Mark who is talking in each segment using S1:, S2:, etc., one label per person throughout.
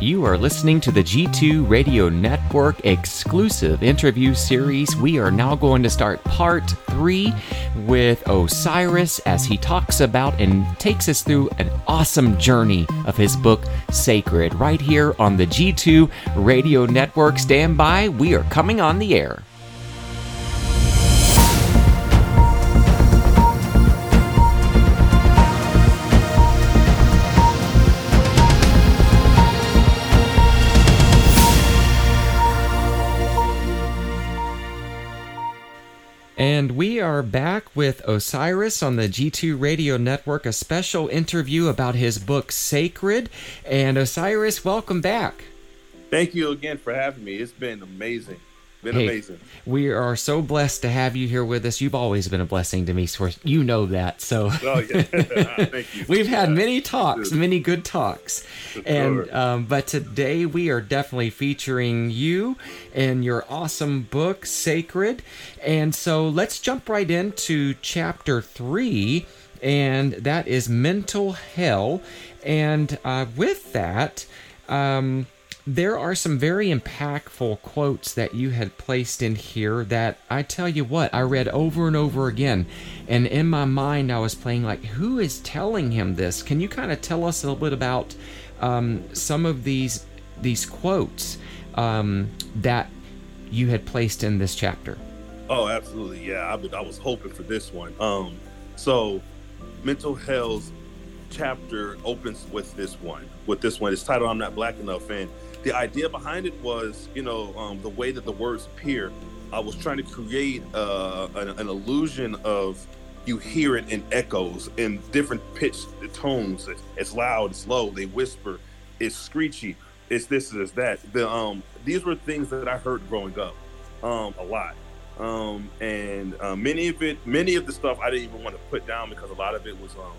S1: You are listening to the G2 Radio Network exclusive interview series. We are now going to start part three with Osiris as he talks about and takes us through an awesome journey of his book, Sacred, right here on the G2 Radio Network. Stand by, we are coming on the air. We are back with Osiris on the G2 Radio Network, a special interview about his book Sacred. And Osiris, welcome back.
S2: Thank you again for having me. It's been amazing. Been hey, amazing.
S1: We are so blessed to have you here with us. You've always been a blessing to me, so you know that. So,
S2: oh, yeah. thank you.
S1: We've had many talks, many good talks, and um, but today we are definitely featuring you and your awesome book, Sacred. And so, let's jump right into chapter three, and that is mental hell. And uh, with that. Um, there are some very impactful quotes that you had placed in here that I tell you what, I read over and over again. And in my mind, I was playing like, who is telling him this? Can you kind of tell us a little bit about um, some of these these quotes um, that you had placed in this chapter?
S2: Oh, absolutely. Yeah, I, I was hoping for this one. Um, so, mental health chapter opens with this one. With this one, it's titled "I'm Not Black Enough," and the idea behind it was, you know, um, the way that the words appear. I was trying to create uh, an, an, illusion of you hear it in echoes in different pitch tones. It's, loud, it's low, they whisper, it's screechy, it's this, it's that. The um, these were things that I heard growing up um, a lot. Um, and uh, many of it, many of the stuff I didn't even want to put down because a lot of it was, um,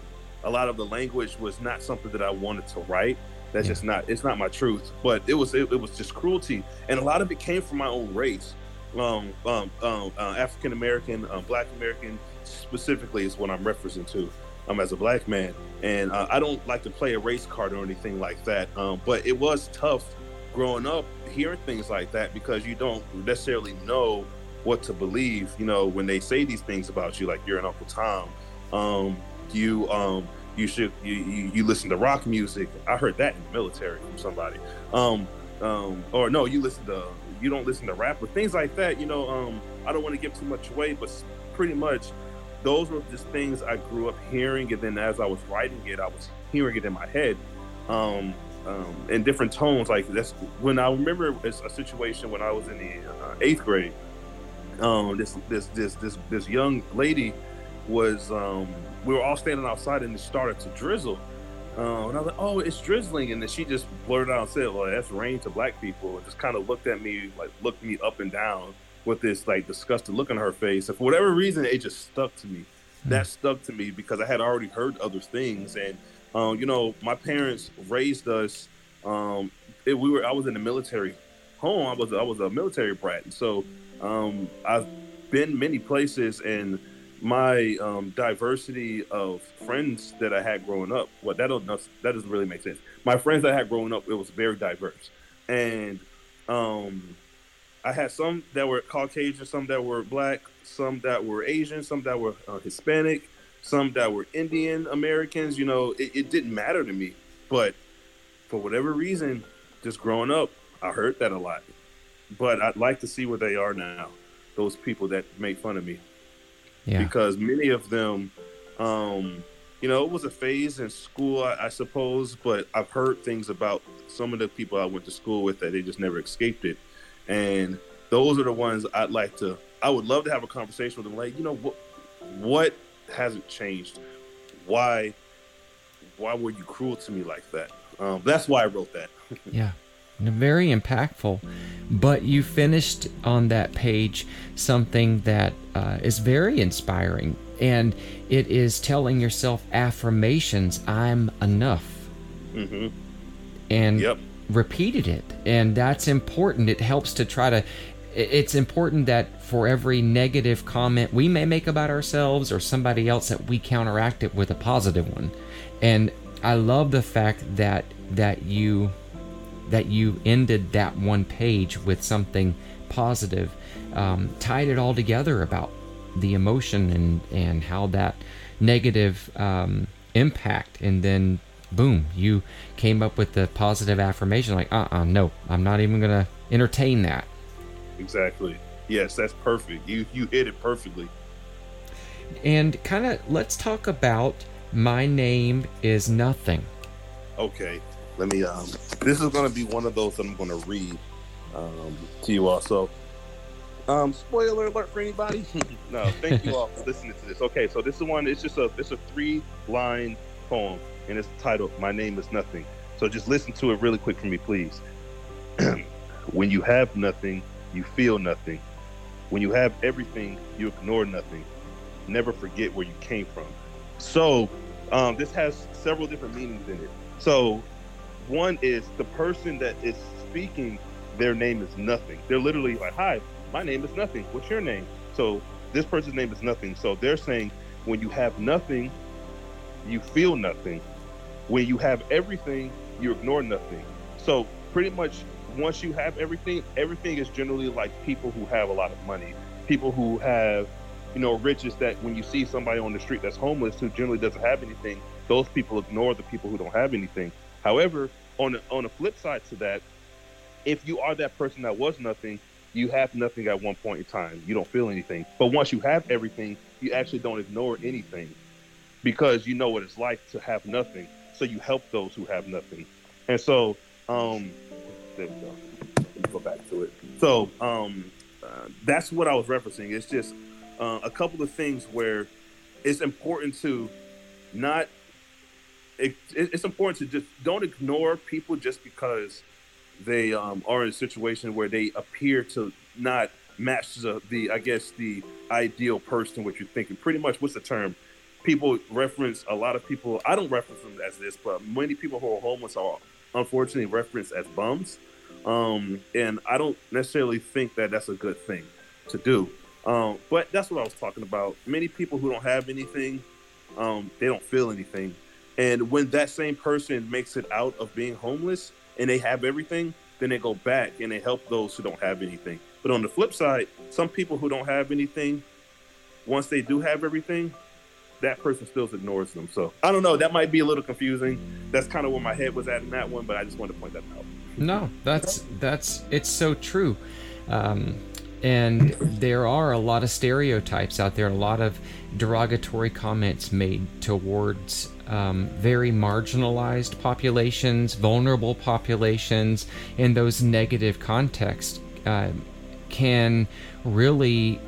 S2: a lot of the language was not something that I wanted to write. That's yeah. just not it's not my truth. But it was it, it, was just cruelty, and a lot of it came from my own race, um, um, um uh, African American, um, Black American specifically is what I'm referencing to. Um, as a black man, and uh, I don't like to play a race card or anything like that. Um, but it was tough growing up hearing things like that because you don't necessarily know what to believe. You know, when they say these things about you, like you're an Uncle Tom, um, you um, you should you, you, you listen to rock music. I heard that in the military from somebody. Um, um, or no, you listen to you don't listen to rap, but things like that. You know, um, I don't want to give too much away, but pretty much those were just things I grew up hearing, and then as I was writing it, I was hearing it in my head. Um, um, in different tones. Like that's when I remember a situation when I was in the uh, eighth grade. Um, this this this this this young lady was um, we were all standing outside and it started to drizzle. Uh, and I was like, "Oh, it's drizzling," and then she just blurted out and said, "Well, that's rain to black people." And just kind of looked at me, like looked me up and down with this like disgusted look on her face. And for whatever reason, it just stuck to me. Mm-hmm. That stuck to me because I had already heard other things, and um, you know, my parents raised us. Um, it, we were I was in the military home. I was I was a military brat, and so um, I've been many places and my um, diversity of friends that I had growing up. Well, that don't that doesn't really make sense. My friends that I had growing up, it was very diverse, and um, I had some that were Caucasian, some that were black, some that were Asian, some that were uh, Hispanic, some that were Indian Americans. You know, it, it didn't matter to me, but for whatever reason, just growing up, I heard that a lot. But I'd like to see where they are now. Those people that make fun of me yeah. because many of them, um, you know, it was a phase in school, I, I, suppose, but I've heard things about some of the people I went to school with that they just never escaped it, and those are the ones I'd like to. I would love to have a conversation with them, like, you know, what what hasn't changed? Why why were you cruel to me like that? Um, that's why I wrote that.
S1: yeah very impactful. But you finished on that page something that uh, is very inspiring, and it is telling yourself affirmations I'm enough. Mm-hmm. And yep. repeated it. And that's important. It helps to try to. It's important that for every negative comment we may make about ourselves or somebody else, that we counteract it with a positive one. And I love the fact that that you that you ended that one page with something positive, um, tied it all together about the emotion and and how that negative um, impact, and then boom, you came up with the positive affirmation like, uh, uh no, I'm not even gonna entertain that.
S2: Exactly. Yes, that's perfect. You you hit it perfectly.
S1: And kind of let's talk about my name is nothing.
S2: Okay, let me. Um, this is going to be one of those that I'm going to read um, to you all. So, um, spoiler alert for anybody. no, thank you all for listening to this. Okay, so this is one. It's just a it's a three line poem, and it's titled "My Name Is Nothing." So just listen to it really quick for me, please. when you have nothing, you feel nothing. When you have everything, you ignore nothing. Never forget where you came from. So, um, this has several different meanings in it. So, one is the person that is speaking, their name is nothing. They're literally like, Hi, my name is nothing. What's your name? So, this person's name is nothing. So, they're saying, when you have nothing, you feel nothing. When you have everything, you ignore nothing. So, pretty much once you have everything, everything is generally like people who have a lot of money, people who have, you know, riches that when you see somebody on the street that's homeless who generally doesn't have anything, those people ignore the people who don't have anything. However, on the, on the flip side to that, if you are that person that was nothing, you have nothing at one point in time. You don't feel anything. But once you have everything, you actually don't ignore anything because you know what it's like to have nothing. So you help those who have nothing. And so, um, there we go. Let me go back to it. So um, uh, that's what I was referencing. It's just uh, a couple of things where it's important to not. It, it's important to just don't ignore people just because they um, are in a situation where they appear to not match the, the I guess the ideal person what you're thinking. Pretty much, what's the term? People reference a lot of people. I don't reference them as this, but many people who are homeless are unfortunately referenced as bums. Um, and I don't necessarily think that that's a good thing to do. Um, but that's what I was talking about. Many people who don't have anything, um, they don't feel anything. And when that same person makes it out of being homeless and they have everything, then they go back and they help those who don't have anything. But on the flip side, some people who don't have anything, once they do have everything, that person still ignores them. So I don't know. That might be a little confusing. That's kind of where my head was at in that one, but I just wanted to point that out.
S1: No, that's that's it's so true. Um, and there are a lot of stereotypes out there, a lot of derogatory comments made towards um, very marginalized populations, vulnerable populations, in those negative contexts uh, can really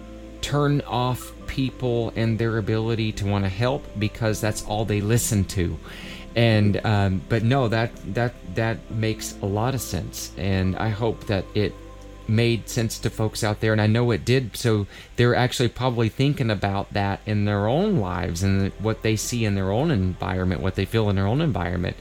S1: turn off people and their ability to want to help because that's all they listen to. And um, but no that that that makes a lot of sense. And i hope that it made sense to folks out there and i know it did. So they're actually probably thinking about that in their own lives and what they see in their own environment what they feel in their own environment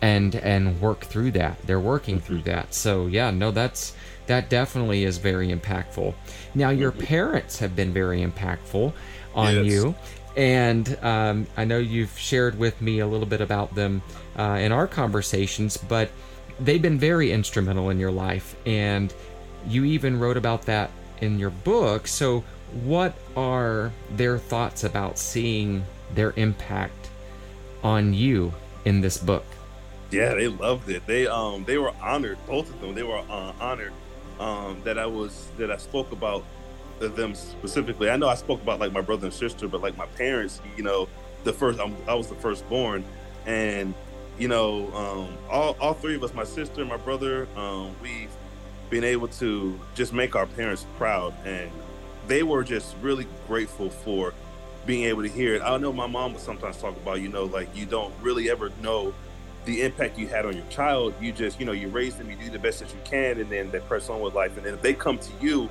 S1: and and work through that. They're working through that. So yeah no that's that definitely is very impactful. Now your parents have been very impactful on yes. you and um, I know you've shared with me a little bit about them uh, in our conversations, but they've been very instrumental in your life, and you even wrote about that in your book. So, what are their thoughts about seeing their impact on you in this book?
S2: Yeah, they loved it. They um they were honored, both of them. They were uh, honored um, that I was that I spoke about them specifically. I know I spoke about like my brother and sister, but like my parents, you know, the first I'm, i was the firstborn, and you know, um, all all three of us, my sister, my brother, um, we've been able to just make our parents proud, and they were just really grateful for being able to hear it. I know my mom would sometimes talk about, you know, like you don't really ever know the impact you had on your child. You just, you know, you raise them, you do the best that you can, and then they press on with life. And then if they come to you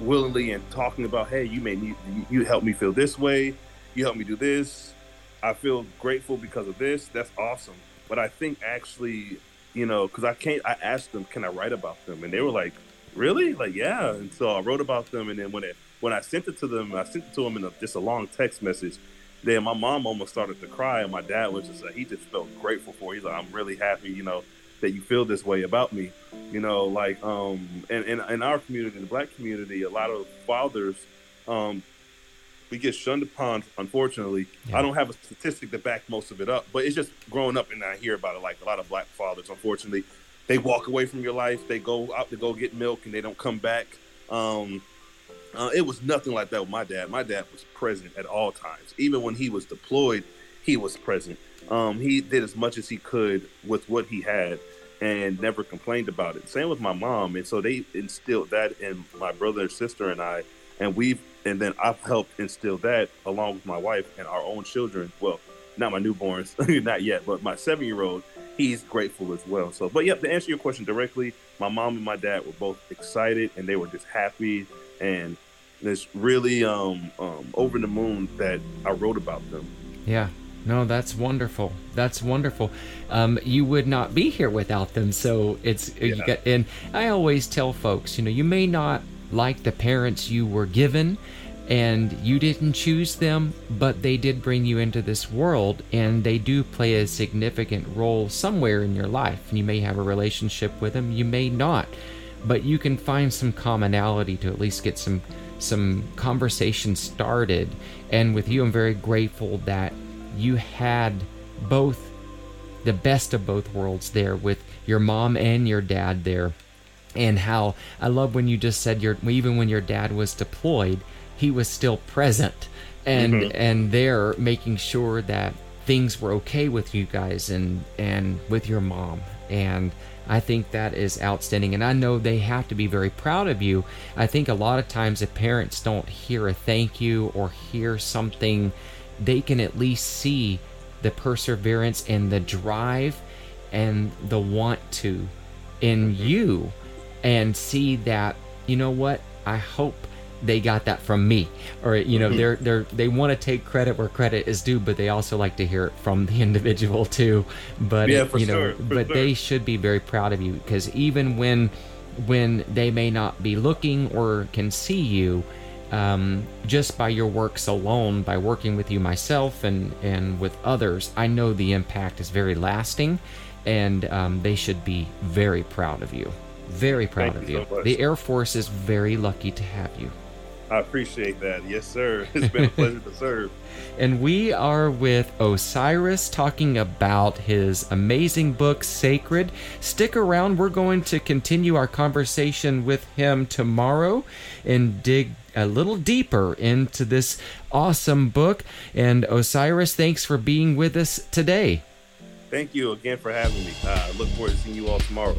S2: willingly and talking about, hey, you made me, you helped me feel this way, you helped me do this. I feel grateful because of this. That's awesome. But I think actually, you know, because I can't, I asked them, can I write about them? And they were like, really? Like, yeah. And so I wrote about them. And then when it, when I sent it to them, I sent it to them in a, just a long text message. Then my mom almost started to cry, and my dad was just like, he just felt grateful for. He's like, I'm really happy, you know, that you feel this way about me. You know, like um, and in, our community, in the black community, a lot of fathers, um, we get shunned upon. Unfortunately, yeah. I don't have a statistic to back most of it up, but it's just growing up and I hear about it. Like a lot of black fathers, unfortunately, they walk away from your life. They go out to go get milk and they don't come back. Um, uh, it was nothing like that with my dad. My dad was present at all times, even when he was deployed. He was present. Um, he did as much as he could with what he had and never complained about it. Same with my mom. And so they instilled that in my brother and sister and I. And we've, and then I've helped instill that along with my wife and our own children. Well, not my newborns, not yet, but my seven year old, he's grateful as well. So, but yep, to answer your question directly, my mom and my dad were both excited and they were just happy and it's really um, um, over the moon that I wrote about them.
S1: Yeah, no, that's wonderful. That's wonderful. Um, you would not be here without them. So it's yeah. you got, and I always tell folks, you know, you may not like the parents you were given, and you didn't choose them, but they did bring you into this world, and they do play a significant role somewhere in your life. You may have a relationship with them, you may not, but you can find some commonality to at least get some some conversation started. And with you, I'm very grateful that you had both the best of both worlds there with your mom and your dad there and how I love when you just said your even when your dad was deployed he was still present and mm-hmm. and there making sure that things were okay with you guys and and with your mom and I think that is outstanding and I know they have to be very proud of you. I think a lot of times if parents don't hear a thank you or hear something they can at least see the perseverance and the drive and the want to in you and see that you know what i hope they got that from me or you know mm-hmm. they're they're they want to take credit where credit is due but they also like to hear it from the individual too but yeah, you know sure, but sure. they should be very proud of you because even when when they may not be looking or can see you um, just by your works alone, by working with you myself and, and with others, I know the impact is very lasting and um, they should be very proud of you. Very proud Thank of you. you. So the Air Force is very lucky to have you.
S2: I appreciate that. Yes, sir. It's been a pleasure to serve.
S1: And we are with Osiris talking about his amazing book, Sacred. Stick around. We're going to continue our conversation with him tomorrow and dig a little deeper into this awesome book. And Osiris, thanks for being with us today.
S2: Thank you again for having me. Uh, I look forward to seeing you all tomorrow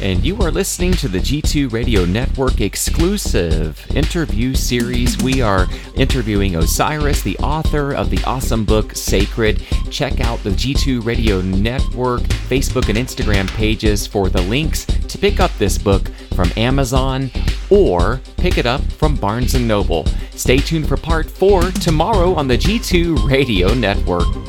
S1: and you are listening to the G2 Radio Network exclusive interview series. We are interviewing Osiris, the author of the awesome book Sacred. Check out the G2 Radio Network Facebook and Instagram pages for the links to pick up this book from Amazon or pick it up from Barnes & Noble. Stay tuned for part 4 tomorrow on the G2 Radio Network.